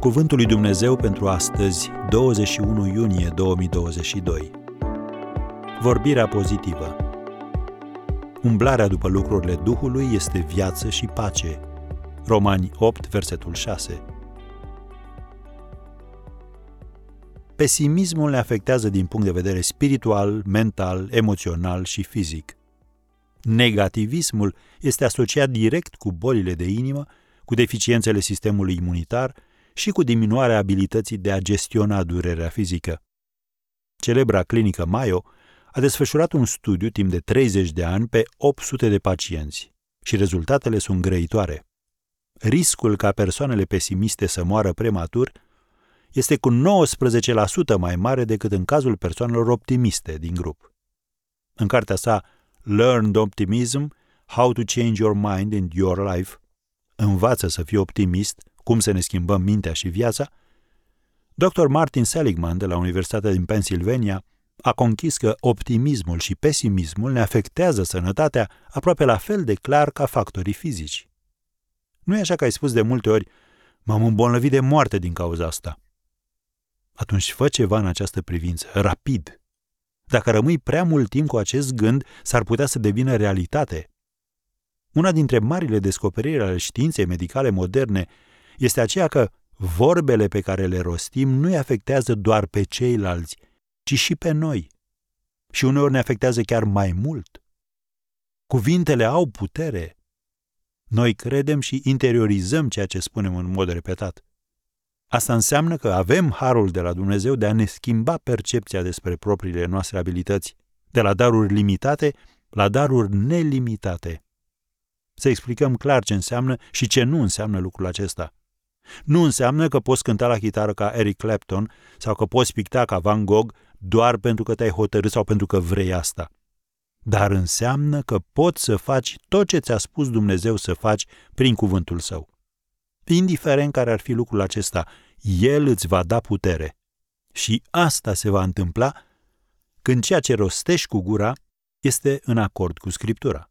Cuvântul lui Dumnezeu pentru astăzi, 21 iunie 2022. Vorbirea pozitivă. Umblarea după lucrurile Duhului este viață și pace. Romani 8, versetul 6. Pesimismul ne afectează din punct de vedere spiritual, mental, emoțional și fizic. Negativismul este asociat direct cu bolile de inimă, cu deficiențele sistemului imunitar și cu diminuarea abilității de a gestiona durerea fizică. Celebra clinică Mayo a desfășurat un studiu timp de 30 de ani pe 800 de pacienți și rezultatele sunt grăitoare. Riscul ca persoanele pesimiste să moară prematur este cu 19% mai mare decât în cazul persoanelor optimiste din grup. În cartea sa Learned Optimism, How to Change Your Mind and Your Life, Învață să fii optimist, cum să ne schimbăm mintea și viața, Dr. Martin Seligman de la Universitatea din Pennsylvania a conchis că optimismul și pesimismul ne afectează sănătatea aproape la fel de clar ca factorii fizici. Nu e așa că ai spus de multe ori, m-am îmbolnăvit de moarte din cauza asta. Atunci fă ceva în această privință, rapid. Dacă rămâi prea mult timp cu acest gând, s-ar putea să devină realitate. Una dintre marile descoperiri ale științei medicale moderne este aceea că vorbele pe care le rostim nu îi afectează doar pe ceilalți, ci și pe noi. Și uneori ne afectează chiar mai mult. Cuvintele au putere. Noi credem și interiorizăm ceea ce spunem în mod repetat. Asta înseamnă că avem harul de la Dumnezeu de a ne schimba percepția despre propriile noastre abilități, de la daruri limitate la daruri nelimitate. Să explicăm clar ce înseamnă și ce nu înseamnă lucrul acesta. Nu înseamnă că poți cânta la chitară ca Eric Clapton sau că poți picta ca Van Gogh doar pentru că te-ai hotărât sau pentru că vrei asta. Dar înseamnă că poți să faci tot ce ți-a spus Dumnezeu să faci prin cuvântul său. Indiferent care ar fi lucrul acesta, El îți va da putere. Și asta se va întâmpla când ceea ce rostești cu gura este în acord cu Scriptura.